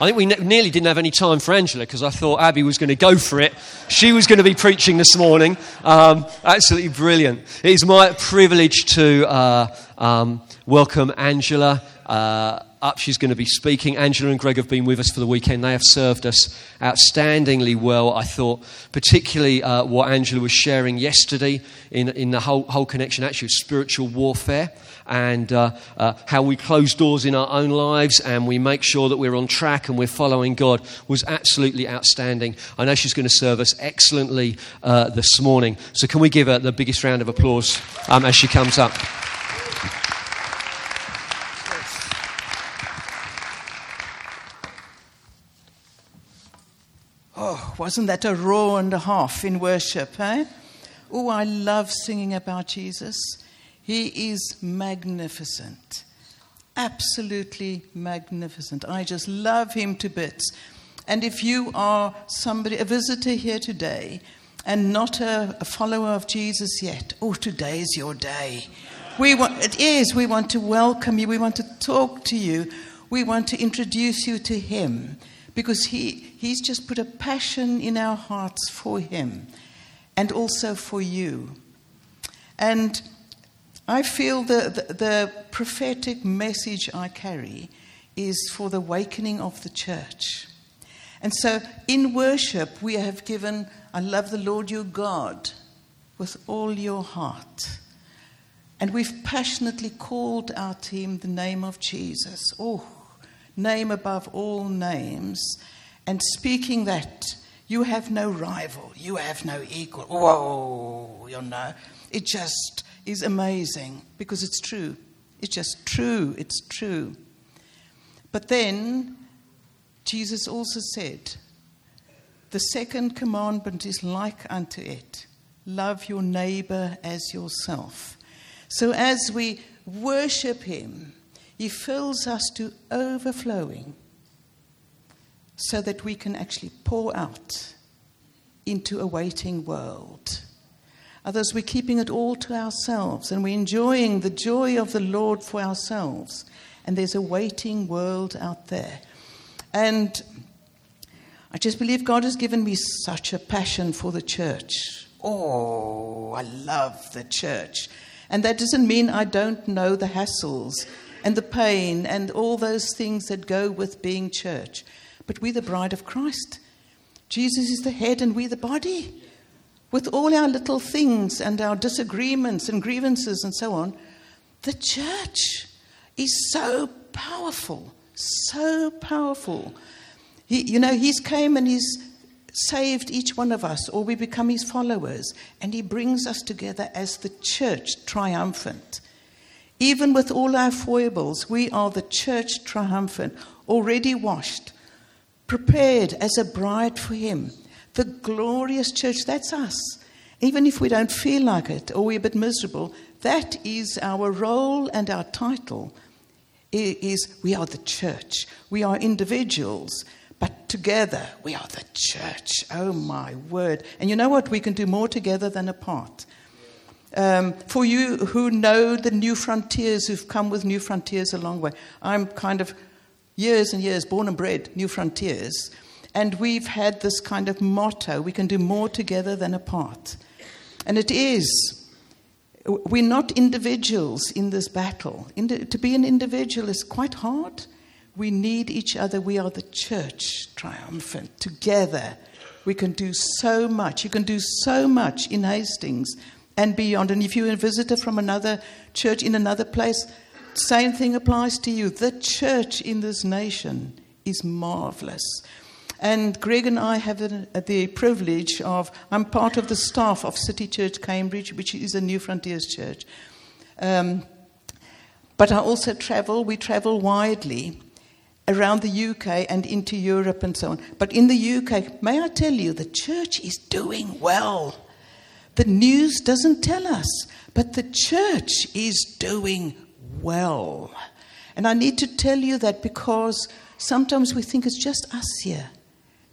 I think we ne- nearly didn't have any time for Angela because I thought Abby was going to go for it. She was going to be preaching this morning. Um, absolutely brilliant. It is my privilege to uh, um, welcome Angela. Uh, up. She's going to be speaking. Angela and Greg have been with us for the weekend. They have served us outstandingly well. I thought, particularly uh, what Angela was sharing yesterday in, in the whole, whole connection actually of spiritual warfare and uh, uh, how we close doors in our own lives and we make sure that we're on track and we're following God was absolutely outstanding. I know she's going to serve us excellently uh, this morning. So, can we give her the biggest round of applause um, as she comes up? Oh, wasn't that a roar and a half in worship, eh? Oh, I love singing about Jesus. He is magnificent. Absolutely magnificent. I just love him to bits. And if you are somebody, a visitor here today, and not a, a follower of Jesus yet, oh, today is your day. We want, it is. We want to welcome you. We want to talk to you. We want to introduce you to Him because he, He's just put a passion in our hearts for Him and also for you. And I feel the, the, the prophetic message I carry is for the awakening of the church. And so in worship, we have given, I love the Lord your God with all your heart. And we've passionately called our team the name of Jesus. Oh, name above all names, and speaking that you have no rival, you have no equal. Whoa, you know, it just is amazing because it's true. It's just true, it's true. But then Jesus also said, the second commandment is like unto it love your neighbor as yourself. So as we worship him, he fills us to overflowing so that we can actually pour out into a waiting world. Others, we're keeping it all to ourselves and we're enjoying the joy of the Lord for ourselves. And there's a waiting world out there. And I just believe God has given me such a passion for the church. Oh, I love the church. And that doesn't mean I don't know the hassles and the pain and all those things that go with being church. But we're the bride of Christ. Jesus is the head and we're the body. With all our little things and our disagreements and grievances and so on, the church is so powerful, so powerful. He, you know, He's came and He's saved each one of us, or we become His followers, and He brings us together as the church triumphant. Even with all our foibles, we are the church triumphant, already washed, prepared as a bride for Him. The glorious church, that's us. Even if we don't feel like it or we're a bit miserable, that is our role and our title. Is we are the church. We are individuals, but together we are the church. Oh my word. And you know what? We can do more together than apart. Um, for you who know the new frontiers, who've come with new frontiers a long way, I'm kind of years and years born and bred new frontiers, and we've had this kind of motto we can do more together than apart. And it is. We're not individuals in this battle. to be an individual is quite hard. We need each other. We are the church triumphant. Together, we can do so much. You can do so much in Hastings and beyond. And if you're a visitor from another church in another place, same thing applies to you. The church in this nation is marvelous. And Greg and I have the privilege of, I'm part of the staff of City Church Cambridge, which is a New Frontiers church. Um, but I also travel, we travel widely around the UK and into Europe and so on. But in the UK, may I tell you, the church is doing well. The news doesn't tell us, but the church is doing well. And I need to tell you that because sometimes we think it's just us here,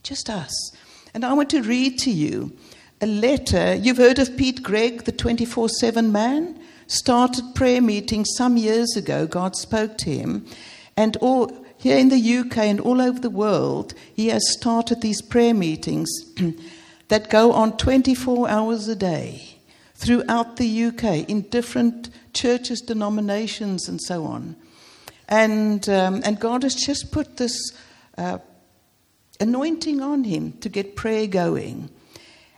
just us. And I want to read to you a letter. You've heard of Pete Greig, the 24 7 man? Started prayer meetings some years ago. God spoke to him. And all, here in the UK and all over the world, he has started these prayer meetings that go on 24 hours a day throughout the UK in different churches, denominations, and so on. And, um, and God has just put this uh, anointing on him to get prayer going.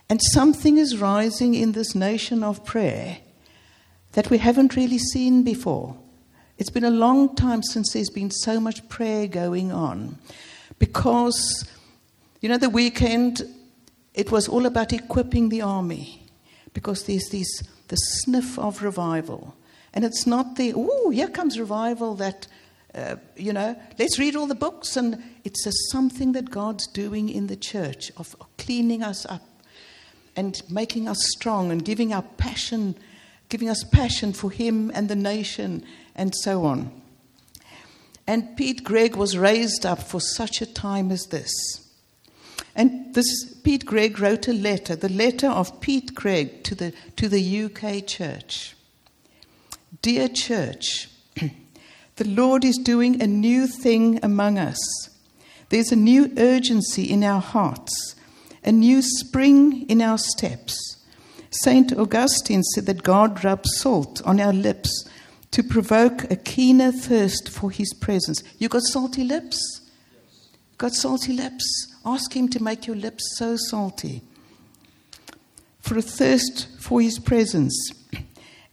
And something is rising in this nation of prayer that we haven't really seen before. It's been a long time since there's been so much prayer going on. Because, you know, the weekend, it was all about equipping the army. Because there's this, the sniff of revival. And it's not the, oh, here comes revival that, uh, you know, let's read all the books. And it's a, something that God's doing in the church of, cleaning us up and making us strong and giving our passion, giving us passion for Him and the nation and so on. And Pete Greig was raised up for such a time as this. And this Pete Greig wrote a letter, the letter of Pete Greig to the, to the UK church. Dear church, the Lord is doing a new thing among us. There's a new urgency in our hearts, a new spring in our steps. St. Augustine said that God rubs salt on our lips to provoke a keener thirst for his presence. You got salty lips? Got salty lips? Ask him to make your lips so salty. For a thirst for his presence.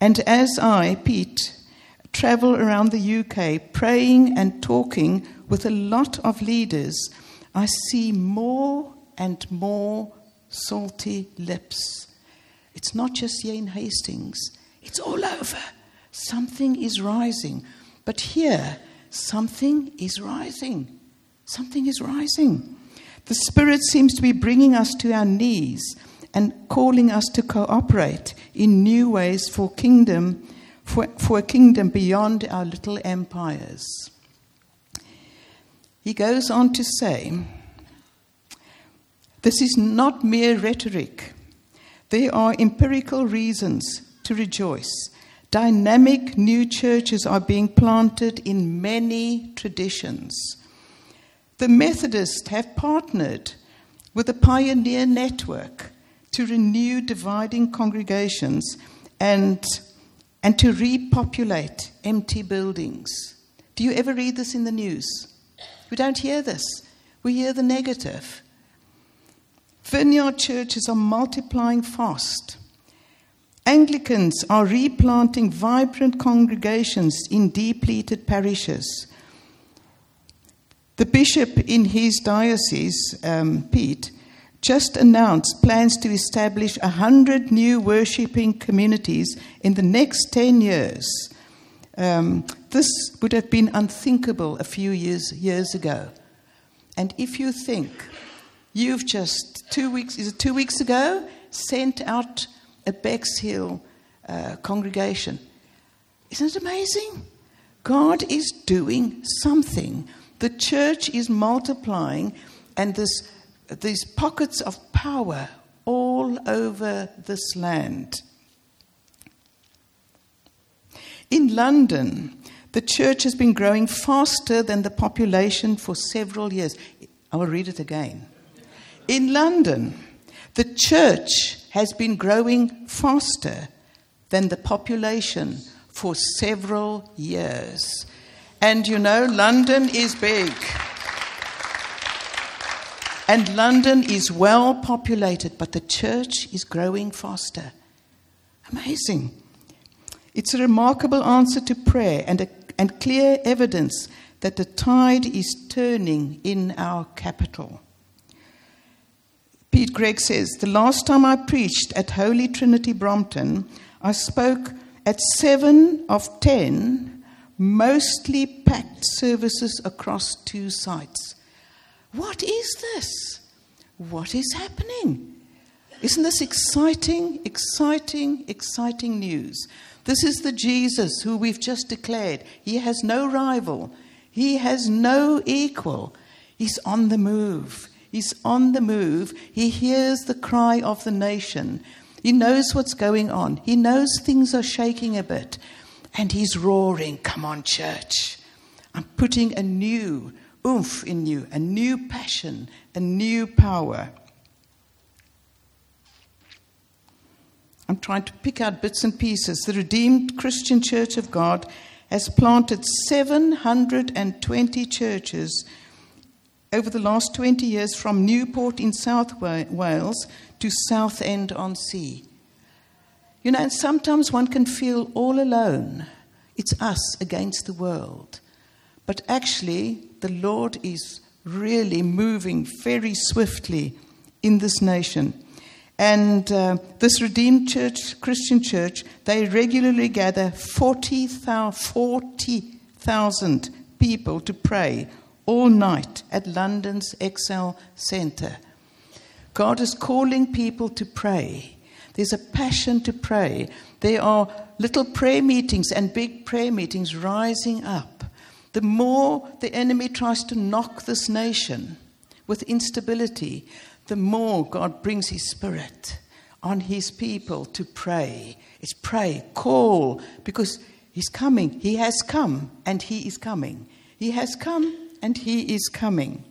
And as I, Pete, travel around the UK praying and talking with a lot of leaders, I see more and more salty lips. It's not just in Hastings, it's all over. Something is rising. But here, something is rising. Something is rising. The Spirit seems to be bringing us to our knees and calling us to cooperate in new ways for kingdom for, for a kingdom beyond our little empires. He goes on to say, this is not mere rhetoric. There are empirical reasons to rejoice. Dynamic new churches are being planted in many traditions. The Methodists have partnered with the Pioneer Network to renew dividing congregations and, and to repopulate empty buildings. Do you ever read this in the news? We don't hear this. We hear the negative. Vineyard churches are multiplying fast. Anglicans are replanting vibrant congregations in depleted parishes. The bishop in his diocese, um, Pete, just announced plans to establish 100 new worshipping communities in the next 10 years. Um, this would have been unthinkable a few years, years ago. And if you think you've just two weeks, is it two weeks ago, sent out a Bexhill uh, congregation. Isn't it amazing? God is doing something. The church is multiplying, and there's these pockets of power all over this land. In London, the church has been growing faster than the population for several years. I will read it again. In London, the church has been growing faster than the population for several years. And you know, London is big. And London is well populated, but the church is growing faster. Amazing. It's a remarkable answer to prayer and, a, and clear evidence that the tide is turning in our capital. Pete Greig says, The last time I preached at Holy Trinity Brompton, I spoke at seven of ten mostly packed services across two sites. What is this? What is happening? Isn't this exciting, exciting, exciting news? This is the Jesus who we've just declared. He has no rival, he has no equal. He's on the move. He's on the move. He hears the cry of the nation. He knows what's going on. He knows things are shaking a bit. And he's roaring, Come on, church. I'm putting a new oomph in you, a new passion, a new power. I'm trying to pick out bits and pieces. The Redeemed Christian Church of God has planted 720 churches over the last 20 years from Newport in South Wales to Southend on Sea. You know, and sometimes one can feel all alone. It's us against the world. But actually, the Lord is really moving very swiftly in this nation. And uh, this Redeemed Church, Christian Church, they regularly gather 40,000 40, people to pray all night at London's Excel Centre. God is calling people to pray. There's a passion to pray. There are little prayer meetings and big prayer meetings rising up. The more the enemy tries to knock this nation with instability, the more God brings His Spirit on His people to pray. It's pray, call, because He's coming. He has come and He is coming. He has come and He is coming.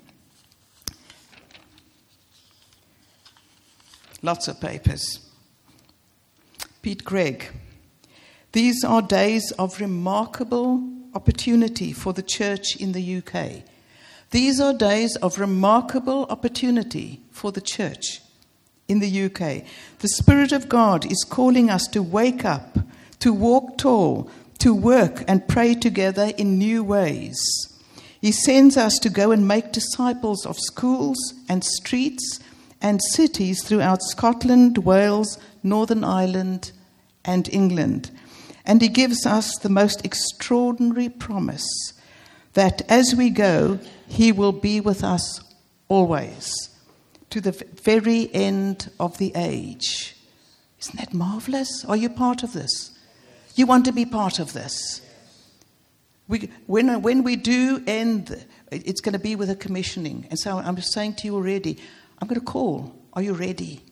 Lots of papers. Pete Greig. These are days of remarkable opportunity for the church in the UK. These are days of remarkable opportunity for the church in the UK. The Spirit of God is calling us to wake up, to walk tall, to work and pray together in new ways. He sends us to go and make disciples of schools and streets and cities throughout Scotland, Wales, Northern Ireland, and England. And He gives us the most extraordinary promise that as we go, He will be with us always to the very end of the age. Isn't that marvelous? Are you part of this? You want to be part of this. We, when, when we do end, it's going to be with a commissioning. And so I'm saying to you already, I'm going to call. Are you ready?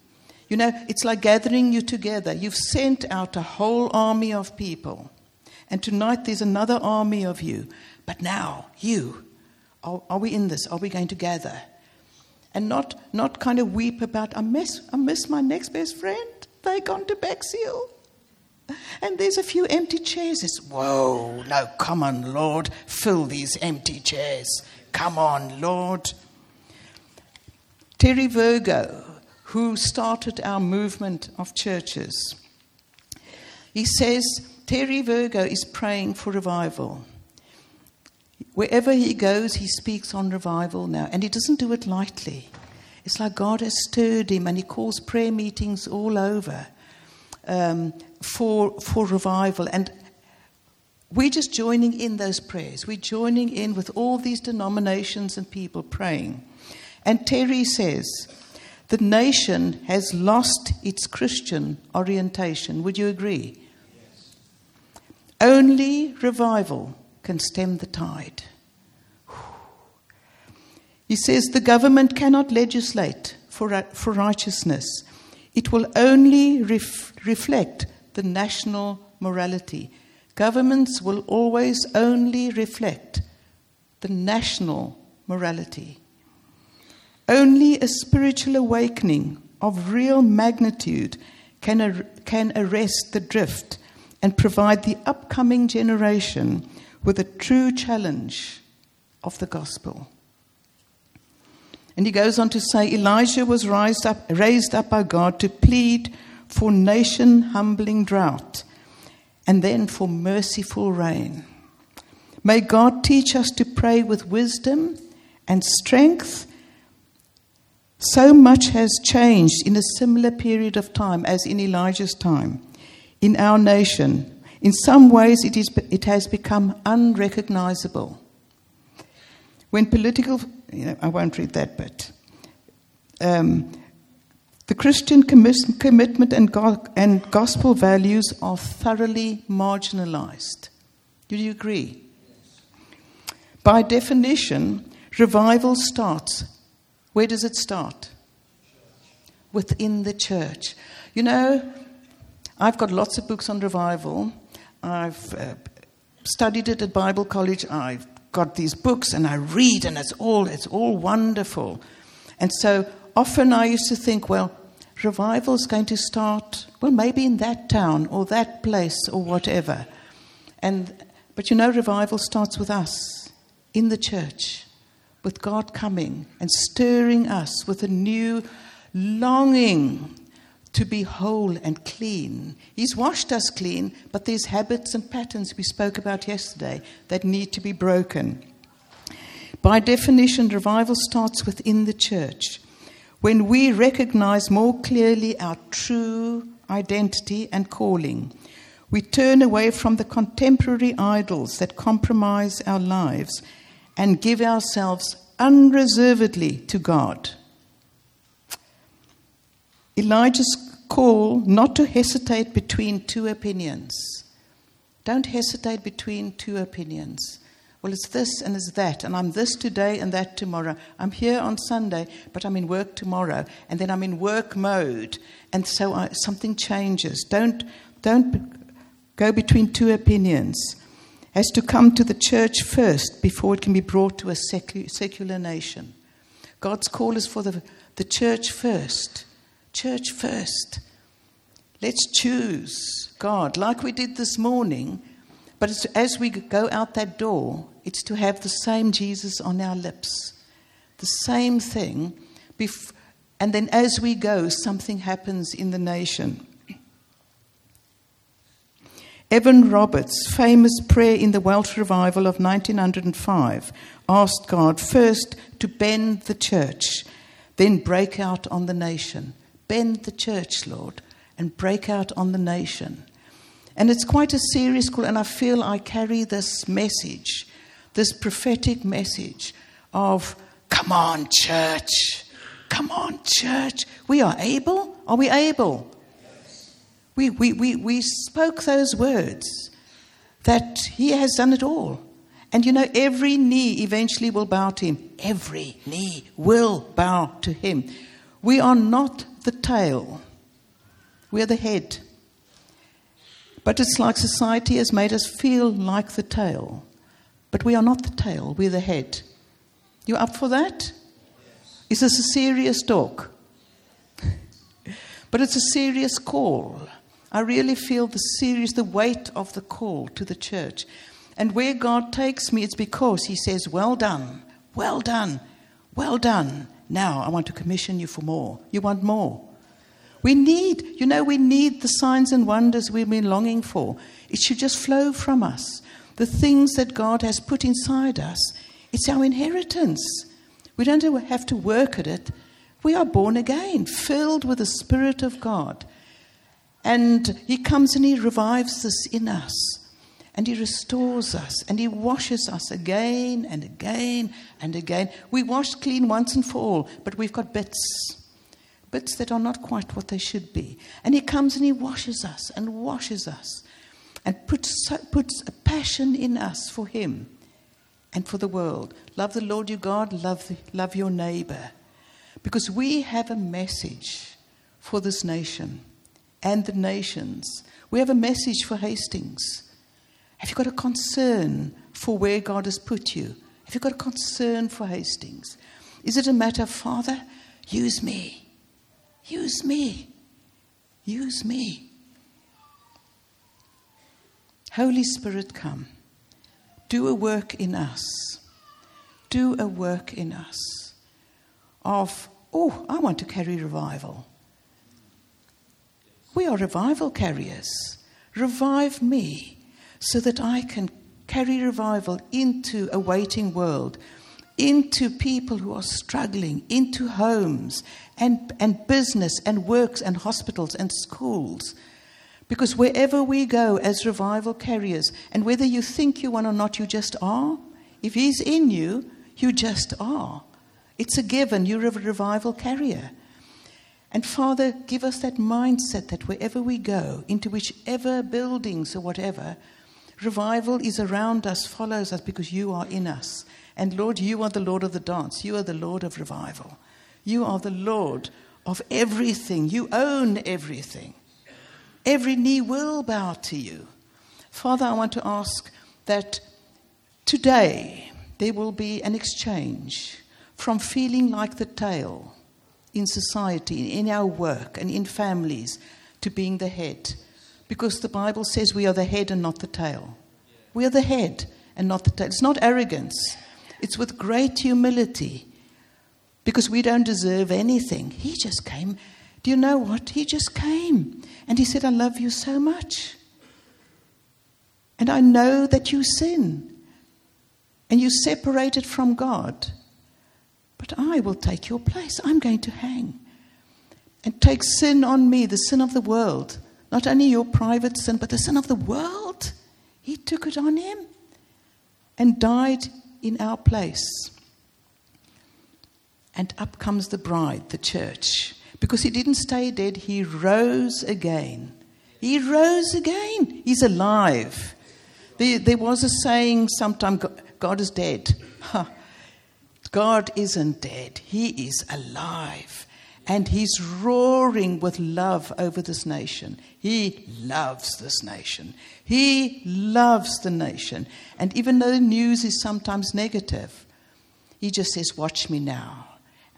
You know, it's like gathering you together. You've sent out a whole army of people. And tonight there's another army of you. But now, you, are, are we in this? Are we going to gather? And not, not kind of weep about, I miss, I miss my next best friend. They gone to Bexhill. And there's a few empty chairs. It's, whoa, no, come on, Lord, fill these empty chairs. Come on, Lord. Terry Virgo, who started our movement of churches, he says Terry Virgo is praying for revival. Wherever he goes, he speaks on revival now, and he doesn't do it lightly. It's like God has stirred him, and he calls prayer meetings all over um, for, for revival. And we're just joining in those prayers. We're joining in with all these denominations and people praying. And Terry says, the nation has lost its Christian orientation. Would you agree? Yes. Only revival can stem the tide. He says the government cannot legislate for, uh, for righteousness. It will only ref, reflect the national morality. Governments will always only reflect the national morality. Only a spiritual awakening of real magnitude can, ar- can arrest the drift and provide the upcoming generation with a true challenge of the gospel. And he goes on to say Elijah was raised up, raised up by God to plead for nation humbling drought and then for merciful rain. May God teach us to pray with wisdom and strength. So much has changed in a similar period of time as in Elijah's time in our nation in some ways, it, is, it has become unrecognizable. When political, you know, I won't read that bit. Um, the Christian commitment and, go- and gospel values are thoroughly marginalized. Do you agree? By definition, revival starts. Where does it start? Within the church. You know, I've got lots of books on revival, I've uh, studied it at Bible college. I've got these books and I read and it's all, it's all wonderful. And so often I used to think, well, revival is going to start, well, maybe in that town or that place or whatever. And, but you know, revival starts with us in the church, with God coming and stirring us with a new longing to be whole and clean. He's washed us clean, but there's habits and patterns we spoke about yesterday that need to be broken. By definition, revival starts within the church. When we recognize more clearly our true identity and calling, we turn away from the contemporary idols that compromise our lives and give ourselves unreservedly to God. Elijah's call not to hesitate between two opinions. Don't hesitate between two opinions. Well, it's this and it's that, and I'm this today and that tomorrow. I'm here on Sunday, but I'm in work tomorrow, and then I'm in work mode, and so I, something changes. Don't, don't go between two opinions. Has to come to the church first before it can be brought to a secu- secular nation. God's call is for the, the church first. Church first. Let's choose God, like we did this morning. But as we go out that door, it's to have the same Jesus on our lips, the same thing. Bef- and then as we go, something happens in the nation. Evan Roberts' famous prayer in the Welsh revival of 1905 asked God first to bend the church, then break out on the nation. Bend the church, Lord, and break out on the nation. And it's quite a serious call, and I feel I carry this message, this prophetic message of, come on, church, come on, church. We are able. Are we able? We, we, we, we spoke those words that He has done it all. And you know, every knee eventually will bow to Him. Every knee will bow to Him. We are not the tail, we are the head. But it's like society has made us feel like the tail. But we are not the tail, we're the head. You up for that? Is this a serious talk? but it's a serious call. I really feel the serious, the weight of the call to the church. And where God takes me, it's because He says, Well done, well done, well done. Now I want to commission you for more. You want more? We need, you know, we need the signs and wonders we've been longing for. It should just flow from us. The things that God has put inside us, it's our inheritance. We don't have to work at it. We are born again, filled with the Spirit of God. And He comes and He revives this in us. And He restores us. And He washes us again and again and again. We wash clean once and for all, but we've got bits bits that are not quite what they should be. And He comes and He washes us and washes us and puts, puts a passion in us for Him and for the world. Love the Lord your God, love, love your neighbor. Because we have a message for this nation and the nations. We have a message for Hastings. Have you got a concern for where God has put you? Have you got a concern for Hastings? Is it a matter, Father, use me? Use me. Use me. Holy Spirit, come. Do a work in us. Do a work in us of, oh, I want to carry revival. We are revival carriers. Revive me so that I can carry revival into a waiting world, into people who are struggling, into homes and, and business and works and hospitals and schools. Because wherever we go as revival carriers, and whether you think you want or not, you just are. If He's in you, you just are. It's a given. You're a revival carrier. And Father, give us that mindset that wherever we go, into whichever buildings or whatever, revival is around us, follows us because you are in us. And Lord, you are the Lord of the dance. You are the Lord of revival. You are the Lord of everything. You own everything. Every knee will bow to you. Father, I want to ask that today there will be an exchange from feeling like the tail in society, in our work, and in families to being the head. Because the Bible says we are the head and not the tail. We are the head and not the tail. It's not arrogance, it's with great humility because we don't deserve anything. He just came. Do you know what? He just came and he said, I love you so much. And I know that you sin and you separated from God. But I will take your place. I'm going to hang and take sin on me, the sin of the world. Not only your private sin, but the sin of the world. He took it on him and died in our place. And up comes the bride, the church. Because he didn't stay dead, he rose again. He rose again. He's alive. There, there was a saying sometime God is dead. God isn't dead, He is alive. And He's roaring with love over this nation. He loves this nation. He loves the nation. And even though the news is sometimes negative, He just says, Watch me now.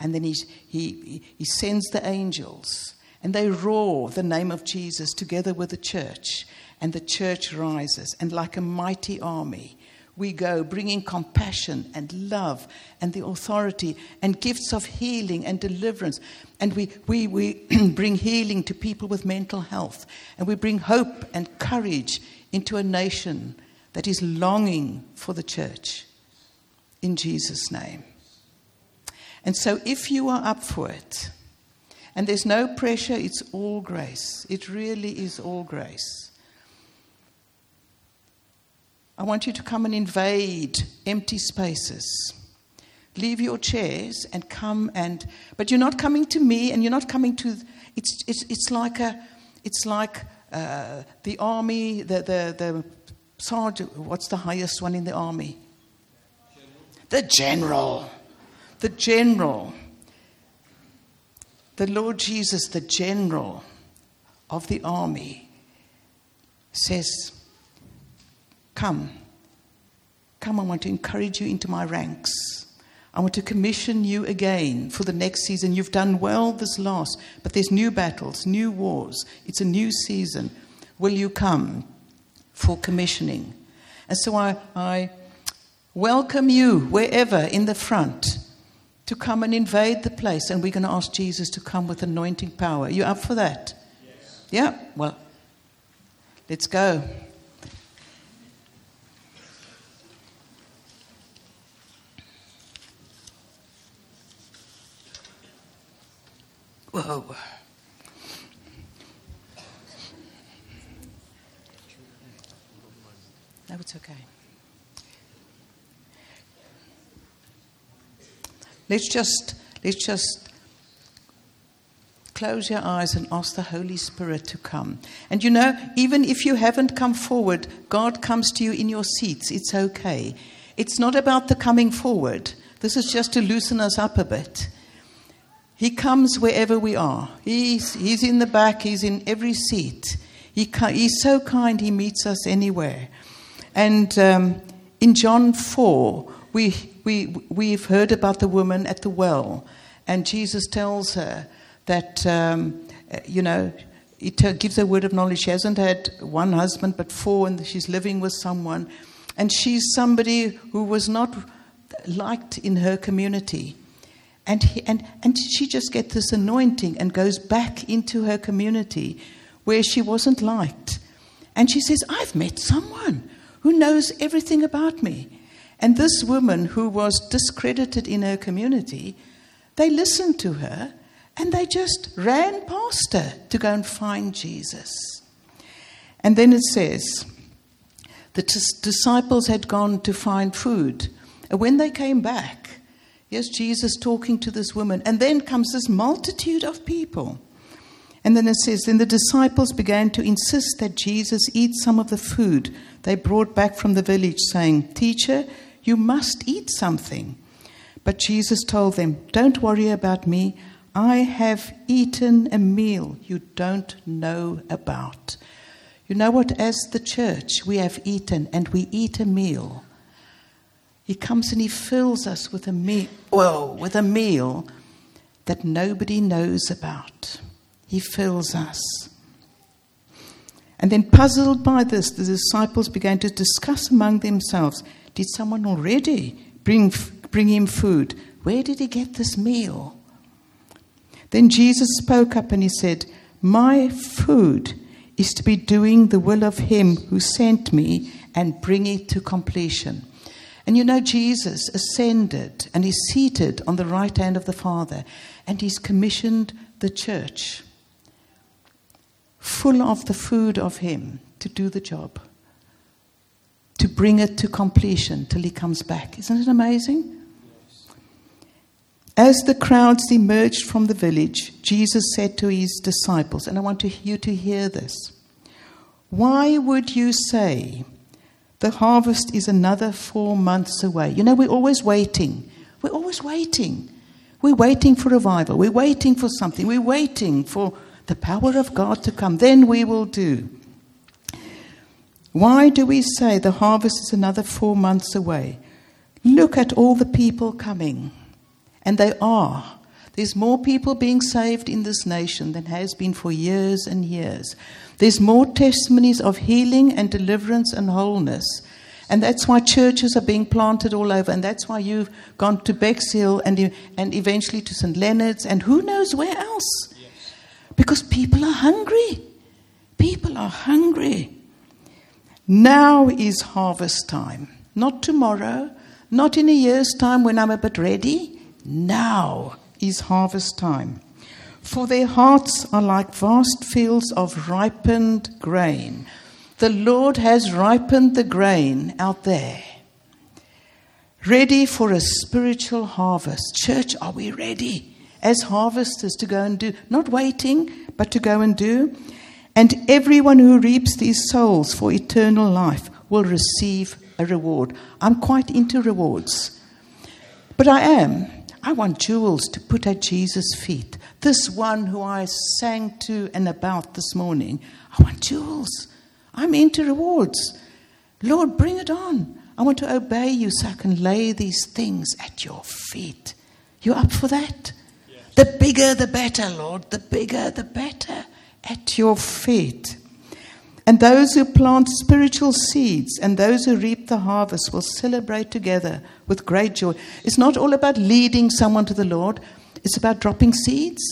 And then he's, he, he sends the angels, and they roar the name of Jesus together with the church. And the church rises, and like a mighty army, we go bringing compassion and love and the authority and gifts of healing and deliverance. And we, we, we bring healing to people with mental health. And we bring hope and courage into a nation that is longing for the church. In Jesus' name. And so, if you are up for it, and there's no pressure, it's all grace. It really is all grace. I want you to come and invade empty spaces. Leave your chairs and come and, but you're not coming to me and you're not coming to, it's, it's, it's like a, it's like uh, the army, the, the, the sergeant, what's the highest one in the army? General. The general the general, the Lord Jesus, the general of the army, says, Come, come, I want to encourage you into my ranks. I want to commission you again for the next season. You've done well this last, but there's new battles, new wars. It's a new season. Will you come for commissioning? And so I, I welcome you wherever in the front to come and invade the place, and we're going to ask Jesus to come with anointing power. Are You up for that? Yes. Yeah? Well, let's go. Whoa. No, it's okay. Let's just, let's just close your eyes and ask the Holy Spirit to come. And you know, even if you haven't come forward, God comes to you in your seats. It's okay. It's not about the coming forward. This is just to loosen us up a bit. He comes wherever we are. He's, he's in the back, he's in every seat. He, he's so kind, he meets us anywhere. And um, in John 4, we, we, we've heard about the woman at the well, and Jesus tells her that, um, you know, he gives her word of knowledge. She hasn't had one husband, but four, and she's living with someone. And she's somebody who was not liked in her community. And, he, and, and she just gets this anointing and goes back into her community where she wasn't liked. And she says, I've met someone who knows everything about me. And this woman, who was discredited in her community, they listened to her and they just ran past her to go and find Jesus. And then it says, the t- disciples had gone to find food. And when they came back, here's Jesus talking to this woman. And then comes this multitude of people. And then it says, Then the disciples began to insist that Jesus eat some of the food they brought back from the village, saying, Teacher, you must eat something. But Jesus told them, Don't worry about me. I have eaten a meal you don't know about. You know what? As the church, we have eaten and we eat a meal He comes and he fills us with a meal, with a meal that nobody knows about. He fills us. And then, puzzled by this, the disciples began to discuss among themselves Did someone already bring, bring him food? Where did he get this meal? Then Jesus spoke up and he said, My food is to be doing the will of him who sent me and bring it to completion. And you know, Jesus ascended and is seated on the right hand of the Father, and he's commissioned the church full of the food of him to do the job, to bring it to completion till he comes back. Isn't it amazing? As the crowds emerged from the village, Jesus said to his disciples, and I want you to hear this Why would you say the harvest is another four months away? You know, we're always waiting. We're always waiting. We're waiting for revival. We're waiting for something. We're waiting for the power of God to come. Then we will do. Why do we say the harvest is another four months away? Look at all the people coming. And they are. There's more people being saved in this nation than has been for years and years. There's more testimonies of healing and deliverance and wholeness. And that's why churches are being planted all over. And that's why you've gone to Bexhill and, and eventually to St. Leonard's and who knows where else. Yes. Because people are hungry. People are hungry. Now is harvest time. Not tomorrow, not in a year's time when I'm a bit ready. Now is harvest time. For their hearts are like vast fields of ripened grain. The Lord has ripened the grain out there. Ready for a spiritual harvest. Church, are we ready as harvesters to go and do? Not waiting, but to go and do. And everyone who reaps these souls for eternal life will receive a reward. I'm quite into rewards. But I am I want jewels to put at Jesus' feet. This one who I sang to and about this morning, I want jewels. I'm into rewards. Lord, bring it on. I want to obey you so I can lay these things at your feet. You up for that? Yes. The bigger the better, Lord. The bigger the better at your feet. And those who plant spiritual seeds and those who reap the harvest will celebrate together with great joy. It's not all about leading someone to the Lord, it's about dropping seeds.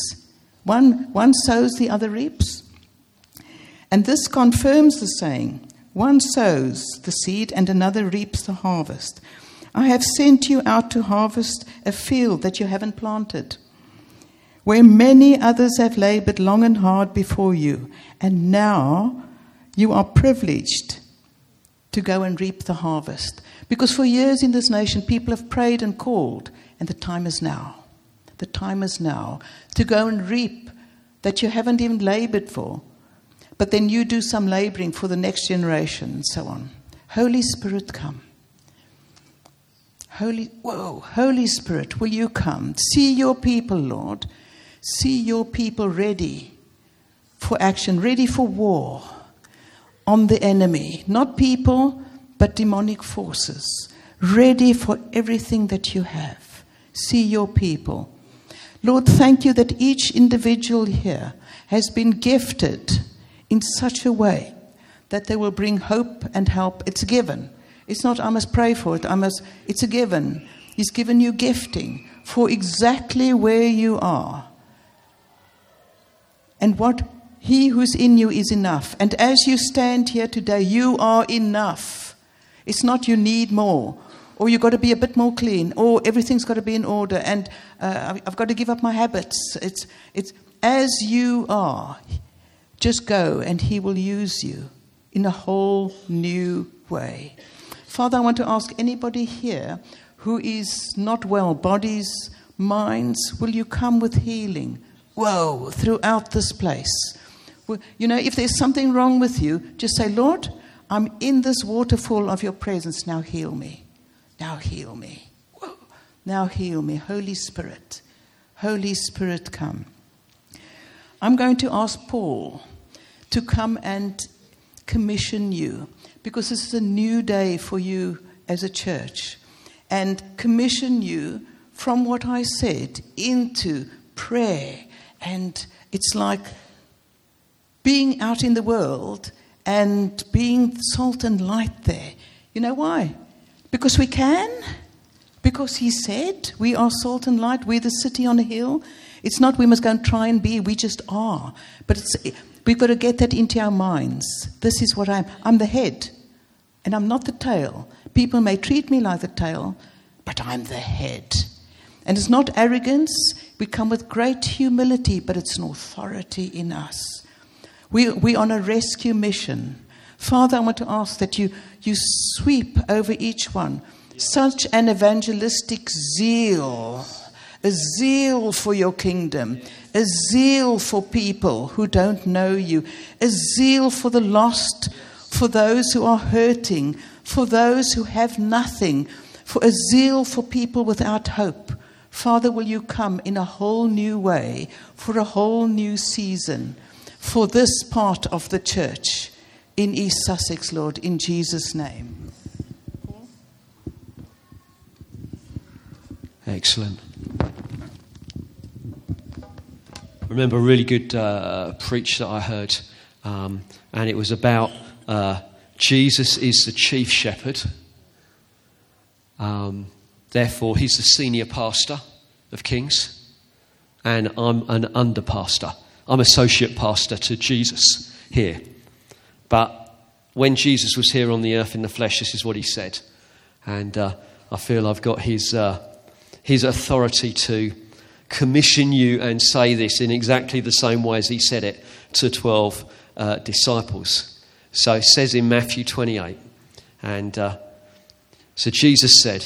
One, one sows, the other reaps. And this confirms the saying one sows the seed, and another reaps the harvest. I have sent you out to harvest a field that you haven't planted, where many others have labored long and hard before you, and now you are privileged to go and reap the harvest. Because for years in this nation, people have prayed and called, and the time is now. The time is now to go and reap that you haven't even labored for. But then you do some laboring for the next generation and so on. Holy Spirit, come. Holy, whoa, Holy Spirit, will you come? See your people, Lord. See your people ready for action, ready for war on the enemy, not people, but demonic forces, ready for everything that you have. See your people. Lord, thank you that each individual here has been gifted in such a way that they will bring hope and help. It's given. It's not, I must pray for it. I must, it's a given. He's given you gifting for exactly where you are. And what he who's in you is enough. And as you stand here today, you are enough. It's not you need more, or you've got to be a bit more clean, or everything's got to be in order, and uh, I've got to give up my habits. It's, it's as you are. Just go, and He will use you in a whole new way. Father, I want to ask anybody here who is not well, bodies, minds, will you come with healing? Whoa, throughout this place. You know, if there's something wrong with you, just say, Lord, I'm in this waterfall of your presence. Now heal me. Now heal me. Now heal me. Holy Spirit. Holy Spirit, come. I'm going to ask Paul to come and commission you because this is a new day for you as a church. and commission you from what I said into prayer. And it's like being out in the world and being salt and light there. You know why? Because we can. Because he said we are salt and light, we're the city on a hill. It's not we must go and try and be, we just are. But we've got to get that into our minds. This is what I'm. I'm the head, and I'm not the tail. People may treat me like the tail, but I'm the head. And it's not arrogance. We come with great humility, but it's an authority in us. We, we're on a rescue mission. Father, I want to ask that you, you sweep over each one such an evangelistic zeal, a zeal for your kingdom, a zeal for people who don't know you, a zeal for the lost, for those who are hurting, for those who have nothing, for a zeal for people without hope. Father, will you come in a whole new way for a whole new season for this part of the church in East Sussex, Lord, in Jesus' name. Excellent. remember a really good uh, preach that I heard, um, and it was about uh, Jesus is the chief shepherd. Um, therefore, he's the senior pastor of Kings, and I'm an under pastor. I'm associate pastor to Jesus here. But when Jesus was here on the earth in the flesh, this is what he said. And uh, I feel I've got his, uh, his authority to commission you and say this in exactly the same way as he said it to 12 uh, disciples. So it says in Matthew 28. And uh, so Jesus said,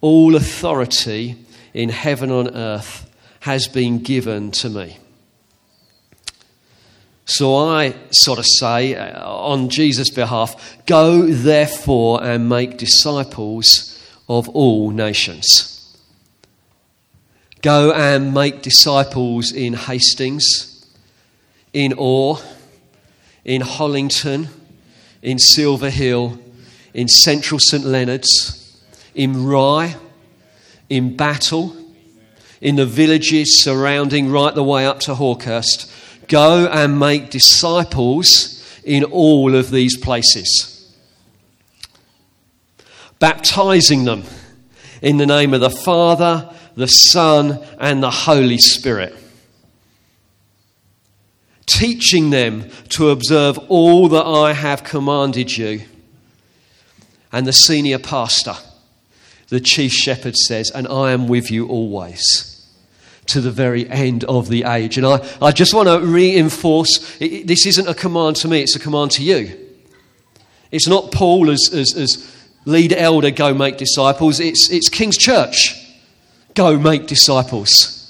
All authority in heaven and earth has been given to me. So I sort of say uh, on Jesus' behalf, Go therefore and make disciples of all nations. Go and make disciples in Hastings, in Ore, in Hollington, in Silver Hill, in Central St Leonard's, in Rye, in Battle, in the villages surrounding right the way up to Hawkhurst Go and make disciples in all of these places, baptizing them in the name of the Father, the Son, and the Holy Spirit. Teaching them to observe all that I have commanded you. And the senior pastor, the chief shepherd, says, And I am with you always to the very end of the age. And I, I just want to reinforce it, this isn't a command to me, it's a command to you. It's not Paul as, as, as lead elder, go make disciples. It's, it's King's Church, go make disciples.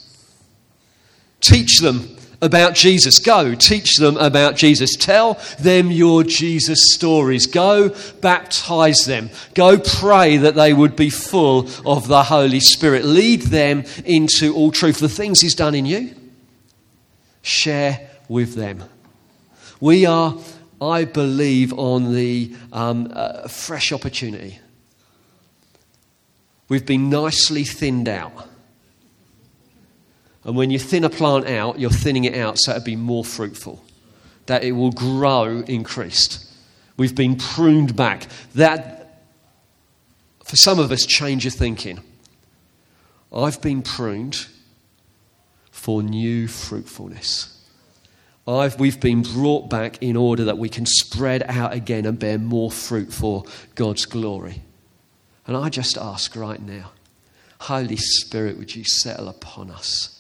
Teach them about Jesus. Go teach them about Jesus. Tell them your Jesus stories. Go baptize them. Go pray that they would be full of the Holy Spirit. Lead them into all truth. The things He's done in you, share with them. We are, I believe, on the um, uh, fresh opportunity. We've been nicely thinned out and when you thin a plant out, you're thinning it out so it'll be more fruitful, that it will grow increased. We've been pruned back. That, for some of us, change your thinking. I've been pruned for new fruitfulness. I've, we've been brought back in order that we can spread out again and bear more fruit for God's glory. And I just ask right now, Holy Spirit, would you settle upon us?